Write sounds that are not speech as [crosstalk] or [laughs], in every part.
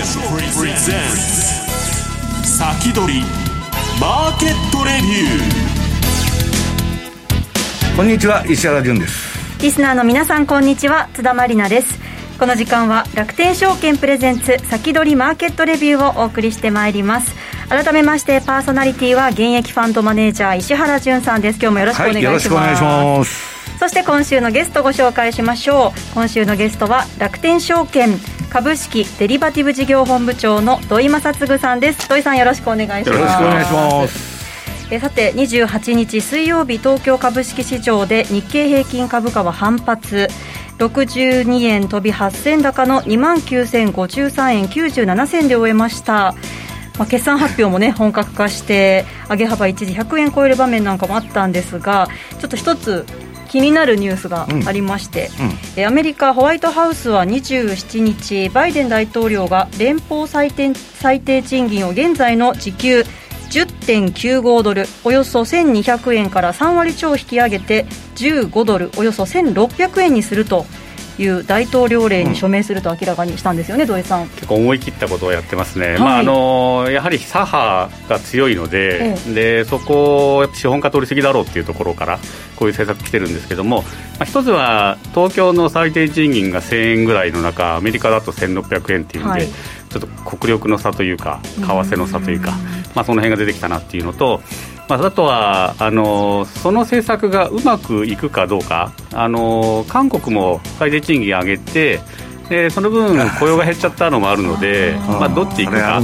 プレゼンツ先取りマーケットレビューこんにちは石原潤です。リスナーの皆さんこんにちは。津田まりなです。この時間は楽天証券プレゼンツ先取りマーケットレビューをお送りしてまいります。改めましてパーソナリティは現役ファンドマネージャー石原潤さんです。今日もよろしくお願いします、はい、よろしくお願いします。そして今週のゲストご紹介しましょう。今週のゲストは楽天証券株式デリバティブ事業本部長の土井正嗣さんです。土井さんよろしくお願いします。よろしくお願いします。えさて28日水曜日東京株式市場で日経平均株価は反発。62円飛び8銭高の2万9053円97銭で終えました。まあ、決算発表もね本格化して上げ幅一時100円超える場面なんかもあったんですがちょっと一つ気になるニュースがありまして、うん。うん、アメリカホワイトハウスは27日バイデン大統領が連邦最低最低賃金を現在の時給10.95ドルおよそ1200円から3割超引き上げて15ドルおよそ1600円にするという大統領令に署名すると明らかにしたんですよね、うん、土井さん。結構思い切ったことをやってますね、はい、まあ、あのやはり左派が強いのでええ、でそこを資本家取りすぎだろうっていうところからこういう政策来てるんですけども、まあ、一つは東京の最低賃金が1000円ぐらいの中アメリカだと1600円っていうんで、はい。ちょっと国力の差というか、為替の差というか、まあ、その辺が出てきたなっていうのと、まあ、あとはあのその政策がうまくいくかどうか、あの韓国も最低賃金上げて、でその分、[laughs] 雇用が減っちゃったのもあるので、まあ、どっち行くか、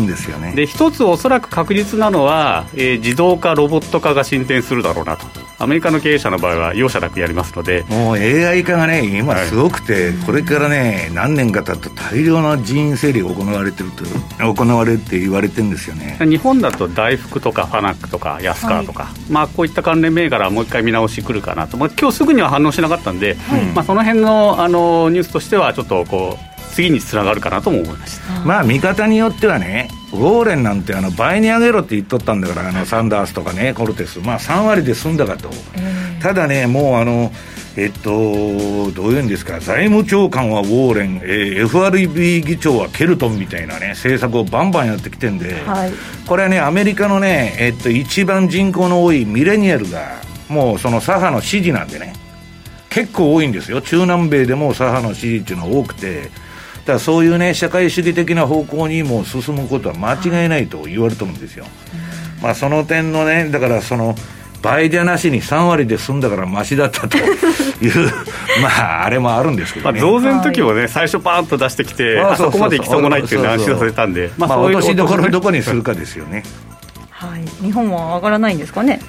で、一つおそらく確実なのは、えー、自動化、ロボット化が進展するだろうなと、アメリカの経営者の場合は容赦なくやりますので。もう AI 化がね、今、すごくて、はい、これからね、何年か経って大量な人員整理が行われてると行われるって言われてるんですよね。日本だと大福とかファナックとか安川とか、はい、まあ、こういった関連銘柄、もう一回見直しくるかなと、まあ今日すぐには反応しなかったんで、はい、まあ、その辺のあのニュースとしては、ちょっとこう。次につながるかなとも思いました。まあ見方によってはねウォーレンなんてあの倍に上げろって言っとったんだからあのサンダースとかねコルテス。まあ3割で済んだかと、えー、ただねもうあのえっと、どういうんですか、財務長官はウォーレン、えー、FRB 議長はケルトンみたいなね、政策をバンバンやってきてんで、はい、これはね、アメリカのね、えっと、一番人口の多いミレニアルが、もうその左派の支持なんでね、結構多いんですよ、中南米でも左派の支持っていうのは多くて、だからそういうね、社会主義的な方向にも進むことは間違いないと言われてるんですよ。まあ、その点のね、だからその、倍じゃなしに3割で済んだからましだったという [laughs] まあ、あれもあるんですけど、ね、まあ、増税の時もね、最初、パーンと出してきて、あそこまで行きそうもないっていうの安心させたんで、まあ、落としどころどこにするかですよね。はい、日本は上がらないんですかね。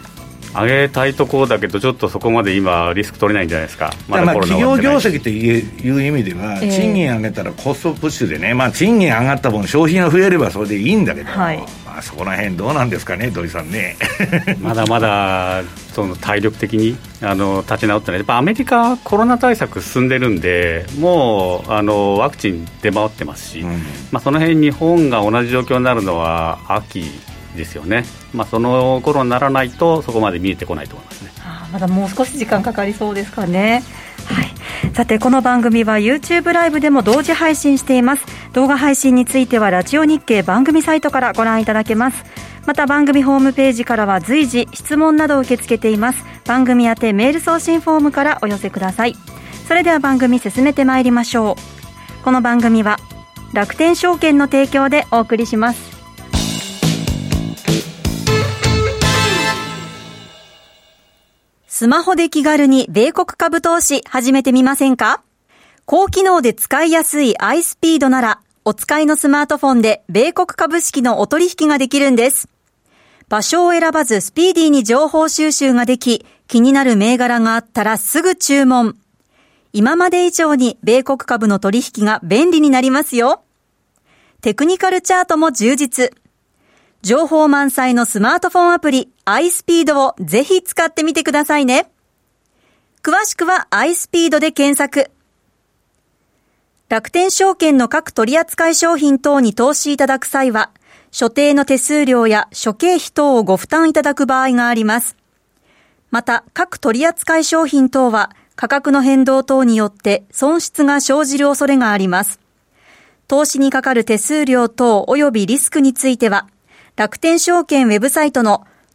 上げたいところだけど、ちょっとそこまで今、リスク取れないんじゃないですか、ままあ企業業績という意味では、賃金上げたらコストプッシュでね、まあ、賃金上がった分、消費が増えればそれでいいんだけど、はい、まあ、そこら辺どうなんですかね、土井さんね。[laughs] まだまだその体力的にあの立ち直ってない、やっぱアメリカ、コロナ対策進んでるんで、もうあのワクチン出回ってますし、うん、まあ、その辺日本が同じ状況になるのは秋ですよね、まあ、その頃にならないとそこまで見えてこないと思いますね。あまだもう少し時間かかりそうですかね。はい、さてこの番組は YouTube ライブでも同時配信しています。動画配信についてはラジオ日経番組サイトからご覧いただけます。また番組ホームページからは随時質問などを受け付けています。番組宛てメール送信フォームからお寄せください。それでは番組進めてまいりましょう。この番組は楽天証券の提供でお送りします。スマホで気軽に米国株投資始めてみませんか？高機能で使いやすい iSpeed なら、お使いのスマートフォンで米国株式のお取引ができるんです。場所を選ばずスピーディーに情報収集ができ、気になる銘柄があったらすぐ注文。今まで以上に米国株の取引が便利になりますよ。テクニカルチャートも充実。情報満載のスマートフォンアプリ iSpeed をぜひ使ってみてくださいね。詳しくは iSpeed で検索。楽天証券の各取扱商品等に投資いただく際は、所定の手数料や諸経費等をご負担いただく場合があります。また、各取扱商品等は価格の変動等によって損失が生じる恐れがあります。投資にかかる手数料等及びリスクについては、楽天証券ウェブサイトの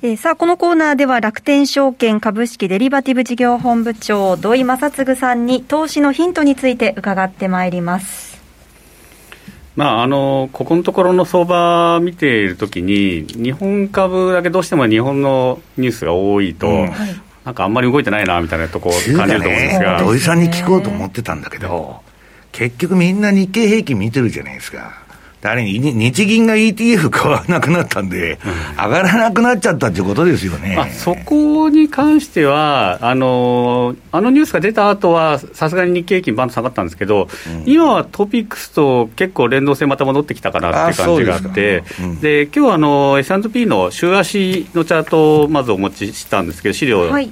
えー、さあ、このコーナーでは楽天証券株式デリバティブ事業本部長、土井正嗣さんに投資のヒントについて伺ってまいります。まあ、あのここのところの相場見ているときに、日本株だけどうしても日本のニュースが多いと、うん、なんかあんまり動いてないなみたいなとこ感じると思うんですが、ね、土井さんに聞こうと思ってたんだけど、結局みんな日経平均見てるじゃないですか。あれ、日銀が ETF 買わなくなったんで、うん、上がらなくなっちゃったっていうことですよね。そこに関しては、あのあのニュースが出た後は、さすがに日経平均、バンと下がったんですけど、うん、今はトピックスと結構連動性また戻ってきたかなっていう感じがあって、で、うん、今日あの S&P の週足のチャートをまずお持ちしたんですけど、資料に。はい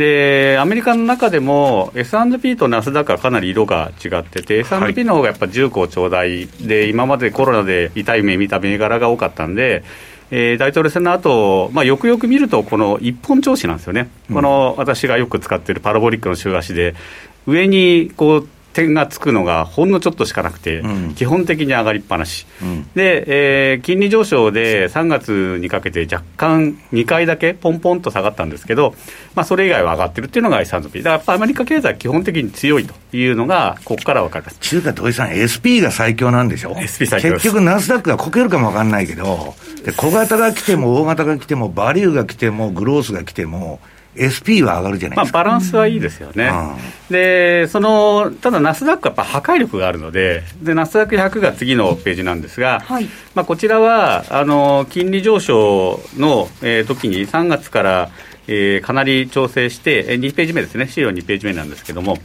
でアメリカの中でも S&P とナスダックはかなり色が違ってて、S&P の方がやっぱ10個ちょうだいで、今までコロナで痛い目見た銘柄が多かったんで、えー、大統領選の後、まあよくよく見ると、この一本調子なんですよね、うん、この私がよく使っているパラボリックの週足で、上にこう点がつくのがほんのちょっとしかなくて、うん、基本的に上がりっぱなし、うん、で、えー、金利上昇で3月にかけて若干2回だけポンポンと下がったんですけど、まあ、それ以外は上がってるっていうのが S&P だからやっぱアメリカ経済は基本的に強いというのがここから分かります。中華土井さん SP が最強なんでしょ？SP 最強結局ナスダックがこけるかも分かんないけどで小型が来ても大型が来てもバリューが来てもグロースが来ても SP は上がるじゃないですか、まあ、バランスはいいですよね、うん、でそのただ、ナスダックはやっぱ破壊力があるので、でナスダック100が次のページなんですが、はい、まあ、こちらはあの金利上昇の、えー、時に3月から、えー、かなり調整して、2ページ目ですね、資料2ページ目なんですけども、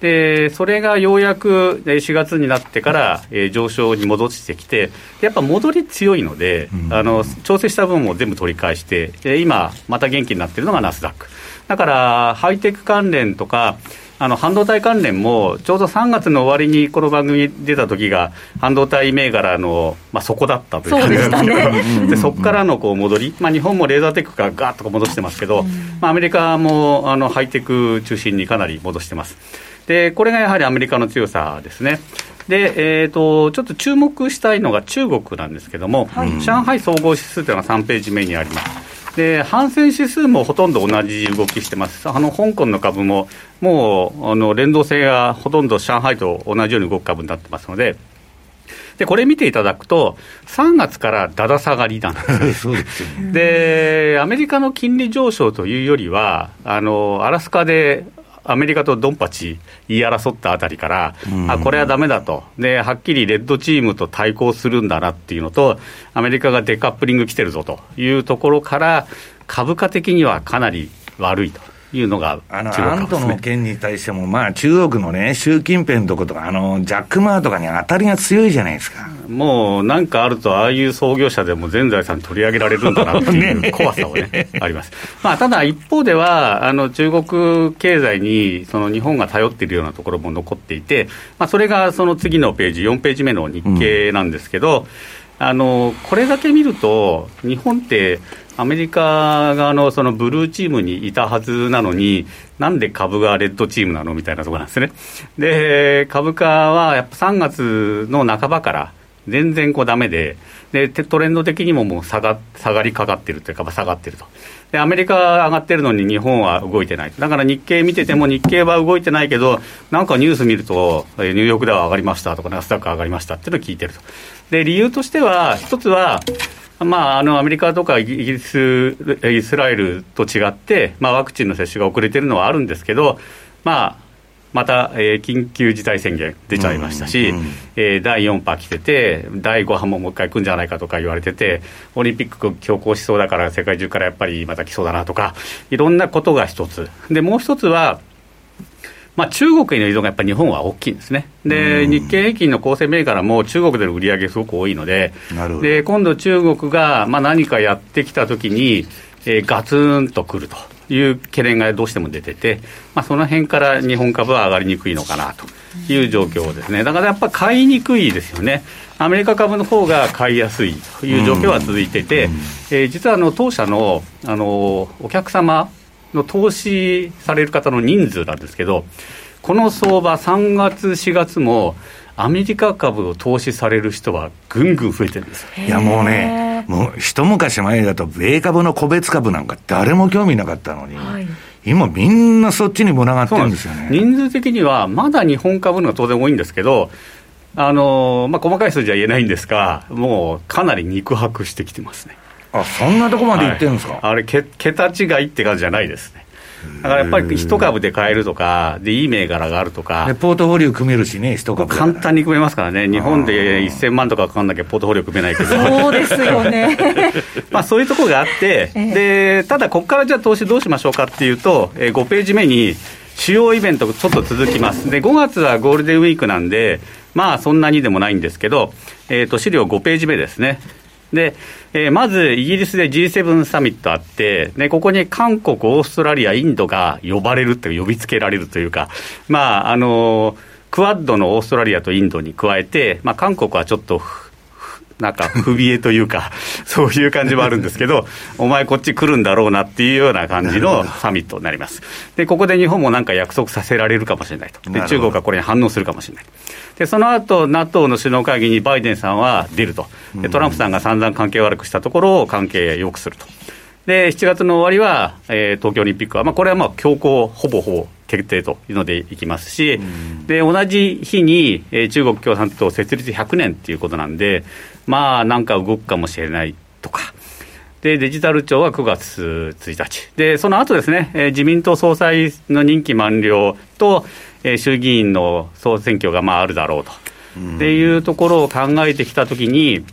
でそれがようやく4月になってから、えー、上昇に戻してきて、やっぱ戻り強いので、うん、あの調整した分も全部取り返して、今、また元気になっているのがナスダック。だからハイテク関連とかあの半導体関連もちょうど3月の終わりにこの番組に出た時が半導体銘柄の、まあ、底だったという感じですねでそこからのこう戻り、まあ、日本もレーザーテックからガーッと戻してますけど、まあ、アメリカもあのハイテク中心にかなり戻してますでこれがやはりアメリカの強さですね。で、えーと、ちょっと注目したいのが中国なんですけども、はい、上海総合指数というのが3ページ目にあります。で、反戦指数もほとんど同じ動きしてます。あの、香港の株も、もう、あの、連動性がほとんど上海と同じように動く株になってますので、で、これ見ていただくと、3月からだだ下がりなんです。[laughs] でで、アメリカの金利上昇というよりは、あの、アラスカでアメリカとドンパチ言い争ったあたりから、あこれはだめだとで、はっきりレッドチームと対抗するんだなっていうのと、アメリカがデカップリング来てるぞというところから、株価的にはかなり悪いと。いうのがあの、アントの件に対しても、まあ、中国のね、習近平のとことか、あの、ジャック・マーとかに当たりが強いじゃないですか。もう、なんかあると、ああいう創業者でも全財産取り上げられるんだなっていう [laughs] 怖さをね、あります。まあ、ただ一方では、あの、中国経済に、その日本が頼っているようなところも残っていて、まあ、それがその次のページ、4ページ目の日経なんですけど、うん、あの、これだけ見ると、日本って、アメリカ側のそのブルーチームにいたはずなのに、なんで株がレッドチームなのみたいなところなんですね。で、株価はやっぱ3月の半ばから全然こうダメで、で、トレンド的にももう下が下がりかかってるというか、下がってると。で、アメリカ上がってるのに日本は動いてない。だから日経見てても日経は動いてないけど、なんかニュース見ると、ニューヨークダウ上がりましたとか、ナスダック上がりましたっていうのを聞いてると。で、理由としては、一つは、まあ、あのアメリカとかイギリス、イスラエルと違って、まあ、ワクチンの接種が遅れてるのはあるんですけど、まあ、また、えー、緊急事態宣言出ちゃいましたし、うんうん、えー、第4波来てて、第5波ももう一回来るんじゃないかとか言われてて、オリンピック強行しそうだから、世界中からやっぱりまた来そうだなとか、いろんなことが一つ、でもう一つは、まあ、中国への依存がやっぱり日本は大きいんですね、で日経平均の構成銘柄も中国での売り上げすごく多いので、で今度、中国がまあ何かやってきたときに、えー、ガツンとくるという懸念がどうしても出てて、まあ、その辺から日本株は上がりにくいのかなという状況ですね、だからやっぱ買いにくいですよね、アメリカ株の方が買いやすいという状況は続いてて、うん、えー、実はあの当社のあのお客様の投資される方の人数なんですけど、この相場、3月、4月も、アメリカ株を投資される人はぐんぐん増えてるんですいやもうね、もう一昔前だと、米株の個別株なんか誰も興味なかったのに、はい、今、みんなそっちに群がってるんですよね。人数的には、まだ日本株のが当然多いんですけど、あのまあ、細かい数字は言えないんですが、もうかなり肉薄してきてますね。あそんなとこまでいってるんですか、はい、あれけ、桁違いって感じじゃないですね。だからやっぱり一株で買えるとか、でいい銘柄があるとか、ポートフォリオ組めるしね、一株。簡単に組めますからね、日本で1000万とかかかんなきゃポートフォリオ組めないけど、そうですよね。[laughs] まあそういうところがあって、でただ、ここからじゃあ、投資どうしましょうかっていうと、えー、5ページ目に、主要イベント、ちょっと続きます、で5月はゴールデンウィークなんで、まあそんなにでもないんですけど、えー、と資料5ページ目ですね。で、えー、まずイギリスで G7 サミットあって、で、ここに韓国、オーストラリア、インドが呼ばれるって呼びつけられるというか、まあ、あのクワッドのオーストラリアとインドに加えて、まあ、韓国はちょっとなんか不冷えというか、[laughs] そういう感じもあるんですけど、お前こっち来るんだろうなっていうような感じのサミットになります。で、ここで日本もなんか約束させられるかもしれないと。で、中国がこれに反応するかもしれない。で、その後、NATO の首脳会議にバイデンさんは出ると。で、トランプさんが散々関係悪くしたところを関係良くすると。で、7月の終わりは、えー、東京オリンピックは、まあ、これはまあ強行、ほぼほぼ決定というのでいきますし、うん、で同じ日に、えー、中国共産党設立100年っていうことなんで、まあ、なんか動くかもしれないとか。で、デジタル庁は9月1日。で、その後ですね、えー、自民党総裁の任期満了と、えー、衆議院の総選挙がまああるだろうと。っていうところを考えてきたときに、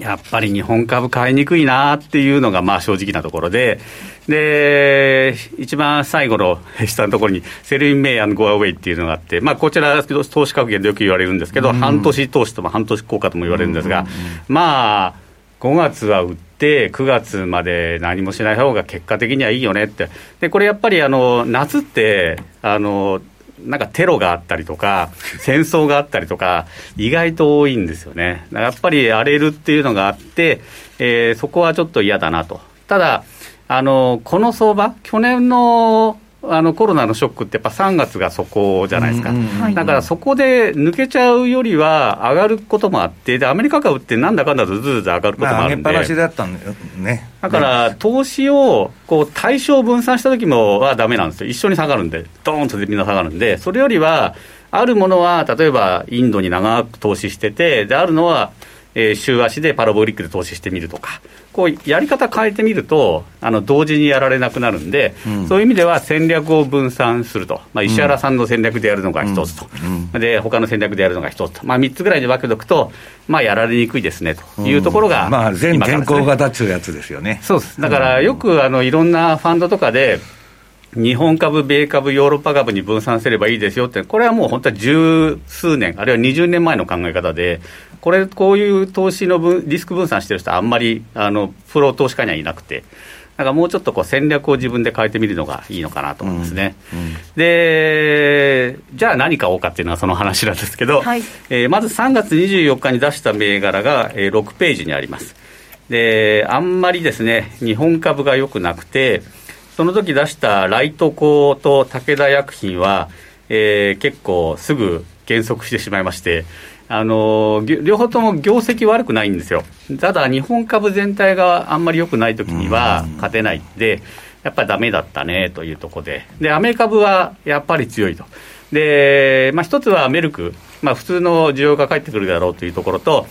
やっぱり日本株買いにくいなっていうのがまあ正直なところで、で、一番最後の下のところに、 Sell in May and go away っていうのがあって、まあこちら、投資格言でよく言われるんですけど、半年投資とも半年効果とも言われるんですが、まあ、5月は売って、9月まで何もしない方が結果的にはいいよねって。で、これやっぱりあの、夏って、あの、なんかテロがあったりとか、[laughs] 戦争があったりとか、意外と多いんですよね。やっぱり荒れるっていうのがあって、えー、そこはちょっと嫌だなと。ただ、あの、この相場、去年のあのコロナのショックってやっぱ3月がそこじゃないですか、だからそこで抜けちゃうよりは上がることもあって、でアメリカ株ってなんだかんだとずずず上がることもあるんで、まあ、上げっぱなしだったんだよね。だから、投資をこう対象分散した時もはだめなんですよ、一緒に下がるんで、ドーンとみんな下がるんで、それよりは、あるものは例えばインドに長く投資してて、であるのはえー、週足でパラボリックで投資してみるとか、こうやり方変えてみると、あの同時にやられなくなるんで、うん、そういう意味では戦略を分散すると、まあ、石原さんの戦略でやるのが一つと、うん。うん、で他の戦略でやるのが一つと、まあ、3つぐらいで分けておくと、まあ、やられにくいですねというところが、まあ、全健康型っていうやつですよね。そうです。だからよくあのいろんなファンドとかで、日本株、米株、ヨーロッパ株に分散すればいいですよって、これはもう本当は十数年、あるいは20年前の考え方で、これ、こういう投資の分リスク分散してる人はあんまりあのプロ投資家にはいなくて、だからもうちょっとこう戦略を自分で変えてみるのがいいのかなと思いますね。うんうん、で、じゃあ何買おうかっていうのはその話なんですけど、はい、えー、まず3月24日に出した銘柄が、えー、6ページにあります。で、あんまりですね、日本株が良くなくて、その時出したライトコと武田薬品は、えー、結構すぐ減速してしまいまして、あの両方とも業績悪くないんですよ、ただ日本株全体があんまり良くない時には勝てないんで、やっぱりだめだったねというところで、でアメリカ株はやっぱり強いと、でまあ、一つはメルク、まあ、普通の需要が返ってくるだろうというところと、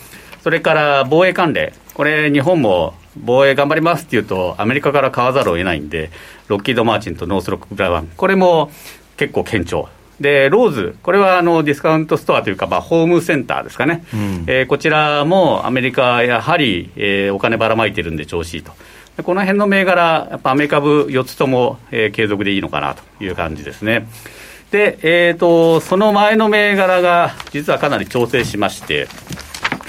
それから防衛関連、これ、日本も防衛頑張りますっていうと、アメリカから買わざるを得ないんで、ロッキード・マーチンとノースロップ・グラマン、これも結構堅調。で、ローズ、これはあのディスカウントストアというか、まあ、ホームセンターですかね、うん、えー、こちらもアメリカ、やはり、えー、お金ばらまいてるんで調子いいと。この辺の銘柄、やっぱアメリカ株4つとも、えー、継続でいいのかなという感じですね。で、えーと、その前の銘柄が実はかなり調整しまして、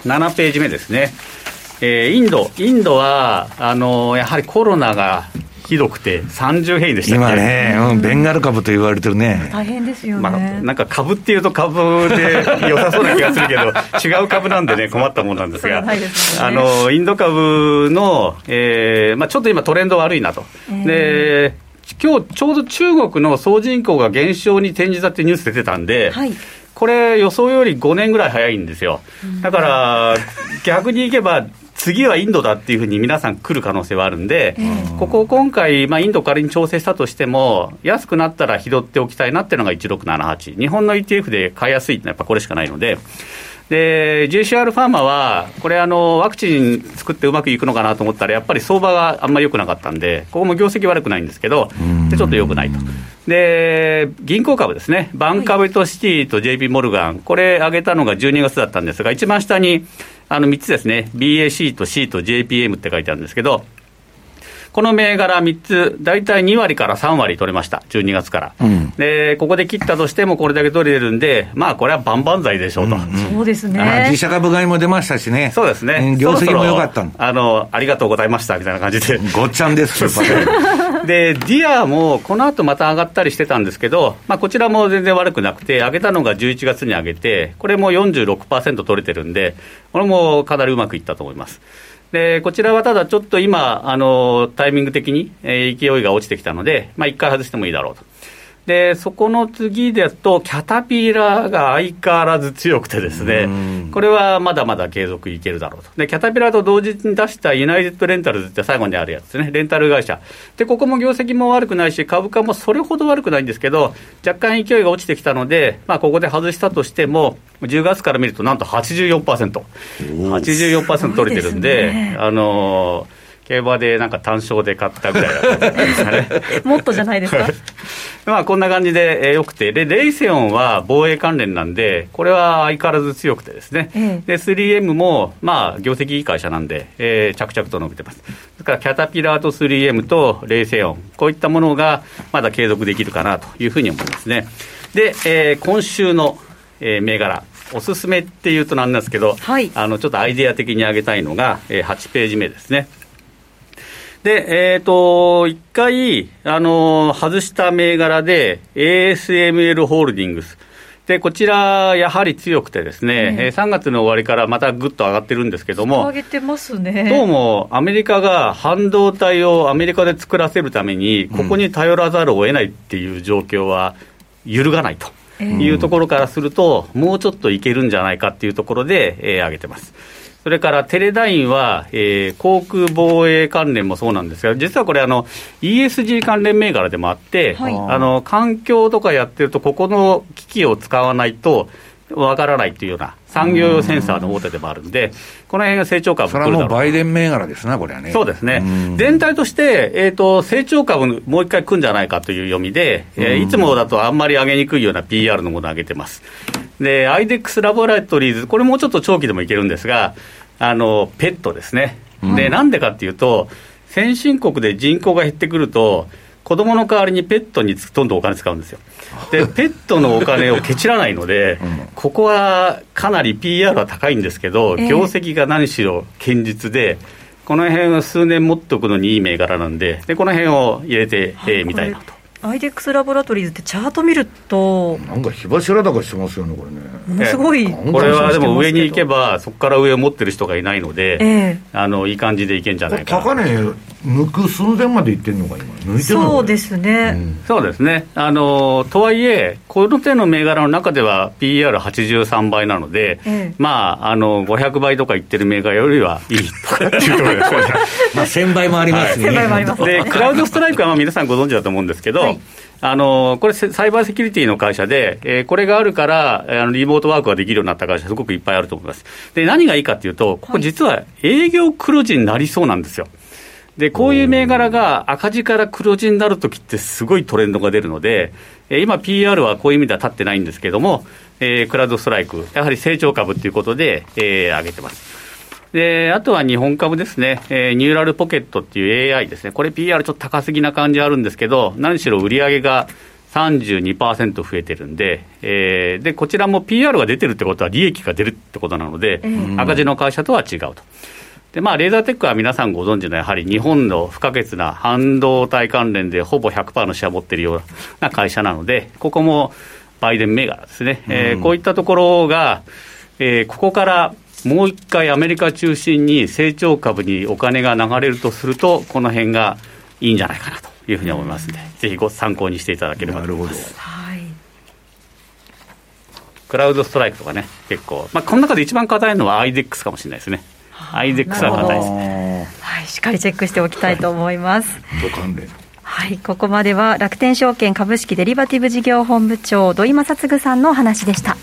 7ページ目ですね。えー、インド、インドは、あのやはりコロナがひどくて、30変異でした今ね、うん、ベンガル株と言われてるね。大変ですよね。まあ、なんか株っていうと株で良さそうな気がするけど、違う株なんでね、困ったもんなんですが、ね、あの、インド株の、えー、まあちょっと今トレンド悪いなと。えー、で、今日ちょうど中国の総人口が減少に転じたってニュース出てたんで、はいこれ、予想より5年ぐらい早いんですよ。だから、逆にいけば、次はインドだっていうふうに皆さん来る可能性はあるんで、ここを今回、まあ、インド仮に調整したとしても、安くなったら拾っておきたいなっていうのが1678、日本の ETF で買いやすいってのはやっぱこれしかないので、で JCR ファーマは、これあの、ワクチン作ってうまくいくのかなと思ったら、やっぱり相場があんまり良くなかったんで、ここも業績悪くないんですけど、でちょっと良くないと。で、銀行株ですね、バンカブとシティと JP モルガン、これ上げたのが12月だったんですが、一番下にあの3つですね、BAC と C と JPM って書いてあるんですけど、この銘柄3つ、大体2割から3割取れました、12月から、うん、で、ここで切ったとしても、これだけ取れるんで、まあ、これは万々歳でしょうと、うんうん、そうですね。自社株買いも出ましたしね、そうですね、業績も良かったあのありがとうございましたみたいな感じで、ごっちゃんです [laughs] で、ディアもこの後また上がったりしてたんですけど、まあ、こちらも全然悪くなくて、上げたのが11月に上げて、これも46%取れてるんで、これもかなりうまくいったと思います。でこちらはただちょっと今、あのタイミング的に、えー、勢いが落ちてきたので、まあ、1回外してもいいだろうと。で、そこの次ですと、キャタピラーが相変わらず強くてですね、これはまだまだ継続いけるだろうと。で、キャタピラーと同時に出したユナイテッドレンタルズって最後にあるやつですね、レンタル会社。で、ここも業績も悪くないし、株価もそれほど悪くないんですけど、若干勢いが落ちてきたので、まあ、ここで外したとしても、10月から見るとなんと84%、84%取れてるんで、ね、あのー競馬でなんか単勝で買ったぐらいだったんですかね。[laughs] もっとじゃないですか？[laughs] まあこんな感じで、えー、よくて、で、レイセオンは防衛関連なんで、これは相変わらず強くてですね、えで、3M も、まあ、業績いい会社なんで、えー、着々と伸びてます。ですから、キャタピラーと 3M とレイセオン、こういったものがまだ継続できるかなというふうに思いますね。で、えー、今週の、えー、銘柄、おすすめっていうとなんですけど、はい、あのちょっとアイデア的に挙げたいのが、えー、8ページ目ですね。で、えっ、ー、と、一回、あの外した銘柄で、ASML ホールディングス。で、こちら、やはり強くてですね、えー、3月の終わりからまたぐっと上がってるんですけども、上げてますね。どうも、アメリカが半導体をアメリカで作らせるために、ここに頼らざるを得ないっていう状況は揺るがないというところからすると、もうちょっといけるんじゃないかっていうところで、えー、上げてます。それからテレダインは、えー、航空防衛関連もそうなんですが、実はこれあの、ESG 関連銘柄でもあって、はい、あの環境とかやってると、ここの機器を使わないと、わからないっていうような産業用センサーの大手でもあるんで、この辺が成長株それはもうバイデン銘柄ですね、これはね。そうですね。全体として、えっ、ー、と、成長株もう一回来るんじゃないかという読みで、えー、いつもだとあんまり上げにくいような PR のものを上げてます。で、アイデックスラボラトリーズ、これもうちょっと長期でもいけるんですが、あのペットですね、でなんでかっていうと、先進国で人口が減ってくると、子供の代わりにペットにどんどんお金使うんですよ。[laughs] で、ペットのお金をけちらないので、ここはかなり PR は高いんですけど、業績が何しろ堅実で、この辺は数年持っておくのにいい銘柄なんで、でこの辺を入れて、えー、みたいなと。アイデックスラボラトリーズってチャート見るとなんか火柱高してますよねこれね。ものすごいこれはでも上に行けばそこから上を持ってる人がいないので、えー、あのいい感じでいけんじゃないか高値抜く寸前までいってんのか今抜いてるそうですね、うん、そうですね。あのとはいえこの手の銘柄の中では PR83 倍なので、えー、まああの500倍とかいってる銘柄よりはいいとかっていうところです [laughs] まあ1000倍もありますね、はい、でクラウドストライクはまあ皆さんご存知だと思うんですけど、はい。あのこれ、サイバーセキュリティの会社で、えー、これがあるから、あのリモートワークができるようになった会社、すごくいっぱいあると思います。で、何がいいかっていうと、ここ実は営業黒字になりそうなんですよ。で、こういう銘柄が赤字から黒字になるときってすごいトレンドが出るので、えー、今 PR はこういう意味では立ってないんですけども、えー、クラウドストライク、やはり成長株ということで、えー、上げてます。で、あとは日本株ですね、えー、ニューラルポケットっていう AI ですね、これ PR ちょっと高すぎな感じあるんですけど、何しろ売り上げが32%増えてるんで、えー、でこちらも PR が出てるってことは利益が出るってことなので、赤字の会社とは違うと。でまあ、レーザーテックは皆さんご存知のやはり日本の不可欠な半導体関連でほぼ100%のシェアを持っているような会社なので、ここもバイデン銘柄ですね、うん、えー、こういったところが、えー、ここからもう一回アメリカ中心に成長株にお金が流れるとすると、この辺がいいんじゃないかなというふうに思いますので、うん、ぜひご参考にしていただければと思います。クラウドストライクとかね、結構、まあ、この中で一番硬いのは IDEX かもしれないですね。IDEX は硬いですね。はい、しっかりチェックしておきたいと思います。はいはい、ここまでは楽天証券株式デリバティブ事業本部長土井正嗣さんのお話でした。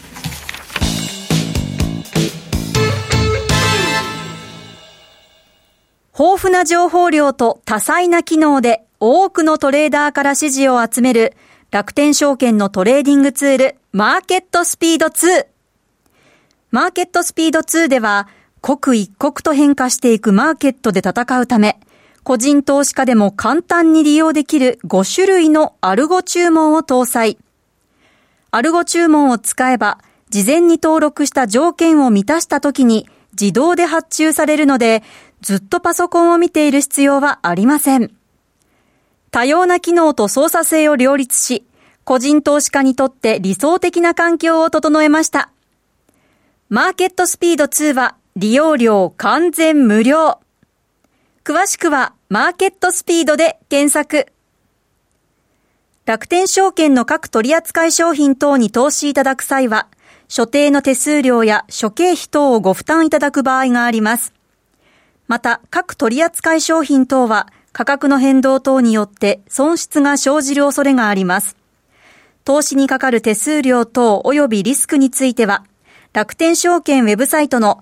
豊富な情報量と多彩な機能で多くのトレーダーから支持を集める楽天証券のトレーディングツールマーケットスピード2。マーケットスピード2では刻一刻と変化していくマーケットで戦うため個人投資家でも簡単に利用できる5種類のアルゴ注文を搭載。アルゴ注文を使えば、事前に登録した条件を満たした時に自動で発注されるので、ずっとパソコンを見ている必要はありません。多様な機能と操作性を両立し、個人投資家にとって理想的な環境を整えました。マーケットスピード2は利用料完全無料。詳しくは、マーケットスピードで検索。楽天証券の各取扱い商品等に投資いただく際は、所定の手数料や諸経費等をご負担いただく場合があります。また、各取扱い商品等は、価格の変動等によって損失が生じる恐れがあります。投資にかかる手数料等及びリスクについては、楽天証券ウェブサイトの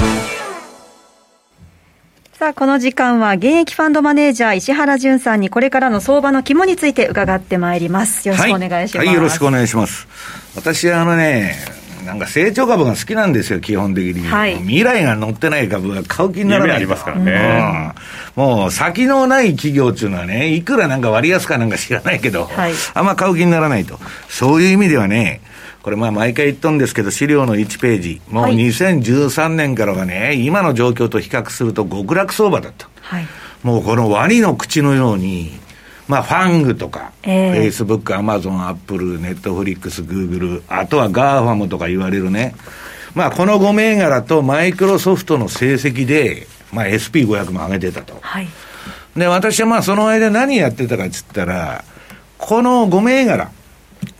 さあ、この時間は現役ファンドマネージャー石原淳さんにこれからの相場の肝について伺ってまいります。よろしくお願いします。はい、はい、よろしくお願いします。私はあのね、なんか成長株が好きなんですよ、基本的に。はい、未来が乗ってない株が買う気にならない。ありますからね、うん。もう先のない企業っていうのはね、いくらなんか割安かなんか知らないけど、はい、あんま買う気にならないと。そういう意味ではね、これまあ毎回言ったんですけど、資料の1ページ、もう2013年からがね、今の状況と比較すると極楽相場だった。はい、もうこのワニの口のように、まあ、ファングとか、フェイスブック、アマゾン、アップル、ネットフリックス、グーグル、あとはガーファムとか言われるね、まあ、この5銘柄とマイクロソフトの成績で、まあ、SP500 も上げてたと。はい、で、私はまあ、その間何やってたかっつったら、この5銘柄、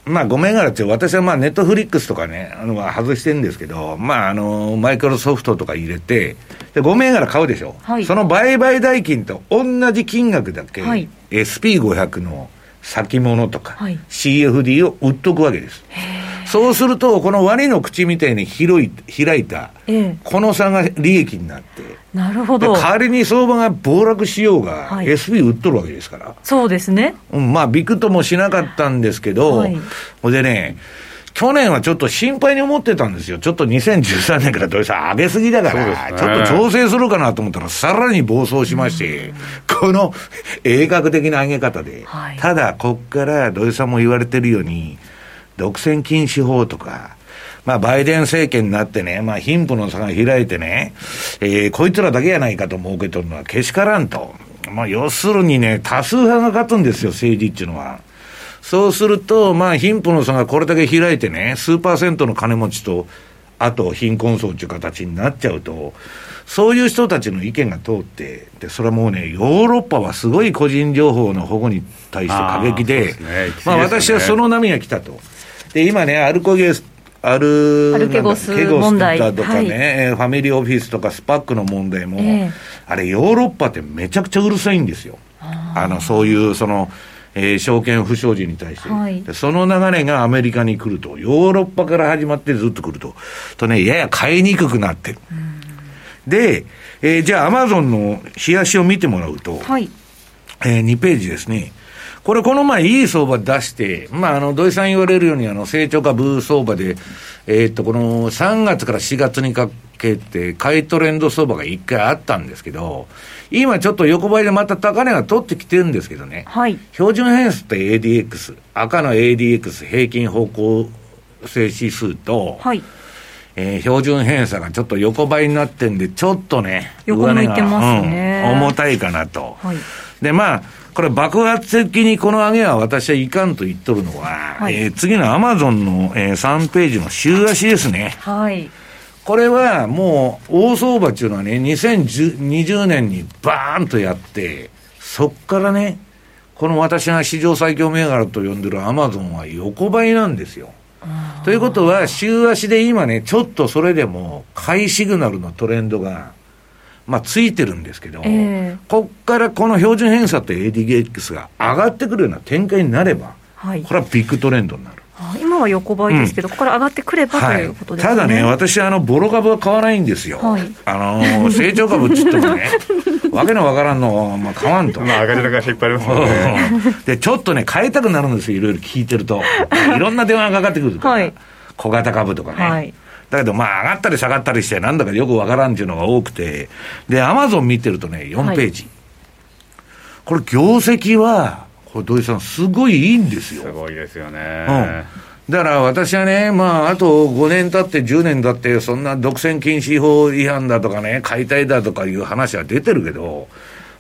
まあ、5銘柄って、私はまあ、ネットフリックスとかね、あの、外してるんですけど、まあ、あの、マイクロソフトとか入れて、で、5銘柄買うでしょ。はい、その売買代金と同じ金額だけ、はい、SP500 の先物とか、はい、CFD を売っとくわけです。そうすると、このワニの口みたいに広い開いた、この差が利益になって、なるほど。仮に相場が暴落しようが、はい、SB 売っとるわけですから、そうですね、うん、まあ、びくともしなかったんですけど、はい、ほんでね、去年はちょっと心配に思ってたんですよ。ちょっと2013年から土井さん上げすぎだから、ね、ちょっと調整するかなと思ったら、さらに暴走しまして、この鋭角的な上げ方で、はい、ただ、こっから土井さんも言われてるように、独占禁止法とか、まあ、バイデン政権になってね、まあ、貧富の差が開いてね、えー、こいつらだけやないかと儲けとるのはけしからんと。まあ、要するにね、多数派が勝つんですよ、政治っていうのは。そうすると、まあ、貧富の差がこれだけ開いてね、数パーセントの金持ちと、あと貧困層っていう形になっちゃうと、そういう人たちの意見が通って、で、それはもうね、ヨーロッパはすごい個人情報の保護に対して過激で、あね、まあ、私はその波が来たと。で、今ね、アルコゲス、アル、アルケゴス問題。だとかね、はい、ファミリーオフィスとかスパックの問題も、えー、あれ、ヨーロッパってめちゃくちゃうるさいんですよ。あの、そういう、その、えー、証券不祥事に対して、はい、その流れがアメリカに来ると、ヨーロッパから始まってずっと来ると、とね、やや買いにくくなって。る。で、えー、じゃあ、アマゾンの冷やしを見てもらうと、はい、えー、2ページですね。これ、この前、いい相場出して、まあ、あの、土井さん言われるように、あの、成長株相場で、えー、っと、この3月から4月にかけて、買いトレンド相場が1回あったんですけど、今ちょっと横ばいでまた高値が取ってきてるんですけどね。はい。標準偏差って ADX、赤の ADX 平均方向性指数と、はい。えー、標準偏差がちょっと横ばいになってんで、ちょっとね、横向いてますね、うん、重たいかなと。はい。で、まあ、これ爆発的にこの上げは私はいかんと言っとるのは、はい、えー、次のアマゾンの、えー、3ページの週足ですね。はい。これはもう大相場っていうのはね、2020年にバーンとやって、そっからね、この私が史上最強銘柄と呼んでるアマゾンは横ばいなんですよ。ということは、週足で今ね、ちょっとそれでも買いシグナルのトレンドがまあ、ついてるんですけど、えー、こっからこの標準偏差と ADX が上がってくるような展開になれば、はい、これはビッグトレンドになる。今は横ばいですけど、うん、ここから上がってくれば、ということですね、ただね、私、あのボロ株は買わないんですよ、はい、あの成長株っつってもね、[laughs] わけのわからんの、まあ、買わんと。まあ、上がり高いっぱいありますもんね。で、ちょっとね、買いたくなるんですよ、いろいろ聞いてると。いろんな電話がかかってくるから、はい、小型株とかね。はいだけど、まあ、上がったり下がったりして、なんだかよくわからんっていうのが多くて、で、アマゾン見てるとね、4ページ。はい、これ、業績は、これ、土井さん、すごいいいんですよ。すごいですよね。うん。だから私はね、まあ、あと5年経って、10年経って、そんな独占禁止法違反だとかね、解体だとかいう話は出てるけど、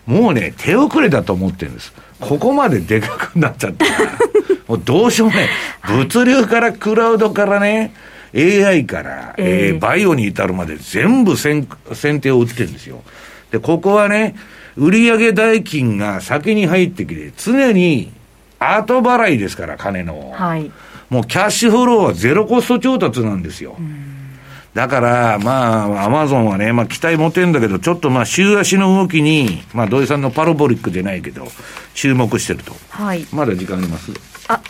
もうね、手遅れだと思ってるんです。ここまででかくなっちゃったから、[laughs] もうどうしようもない。物流からクラウドからね、AI から、えー、バイオに至るまで全部先先手を打ってるんですよ。で、ここはね、売上代金が先に入ってきて、常に後払いですから、金の。はい。もうキャッシュフローはゼロコスト調達なんですよ。だから、まあ、アマゾンはね、まあ、期待持てんだけど、ちょっとまあ、週足の動きに、まあ、土井さんのパロボリックじゃないけど、注目してると。はい。まだ時間あります？あ、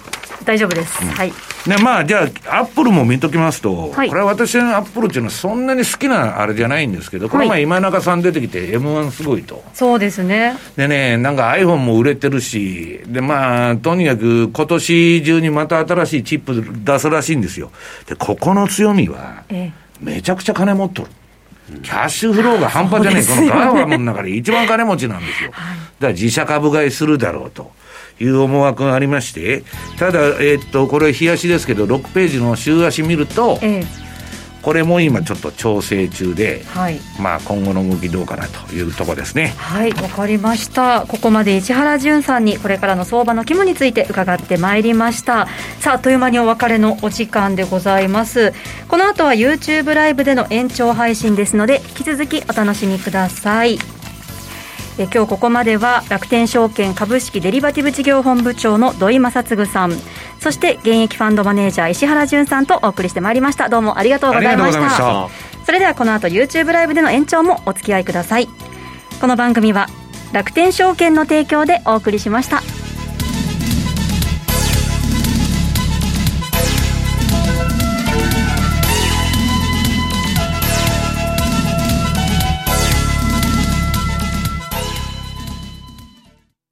大丈夫です。うん、はい。で、まあ、じゃあ、アップルも見ときますと、はい、これは私のアップルっていうのはそんなに好きなあれじゃないんですけど、この前今中さん出てきて M1 すごいと。そうですね。でね、なんか iPhone も売れてるし、で、まあ、とにかく今年中にまた新しいチップ出すらしいんですよ。で、ここの強みは、めちゃくちゃ金持っとる。キャッシュフローが半端じゃねえ、このガーファムの中で一番金持ちなんですよ。だから自社株買いするだろうと。いう思惑がありまして、ただ、えー、っと、これ、冷やしですけど、6ページの週足見ると、ええ、これも今ちょっと調整中で、はい、まあ今後の動きどうかなというところですね。はいわかりました。ここまで市原淳さんにこれからの相場の肝について伺ってまいりました。さああっという間にお別れのお時間でございます。この後は YouTube ライブでの延長配信ですので引き続きお楽しみくださいえ今日ここまでは楽天証券株式デリバティブ事業本部長の土井正嗣さん。そして現役ファンドマネージャー石原淳さんとお送りしてまいりました。どうもありがとうございました。それではこの後 YouTube ライブでの延長もお付き合いください。この番組は楽天証券の提供でお送りしました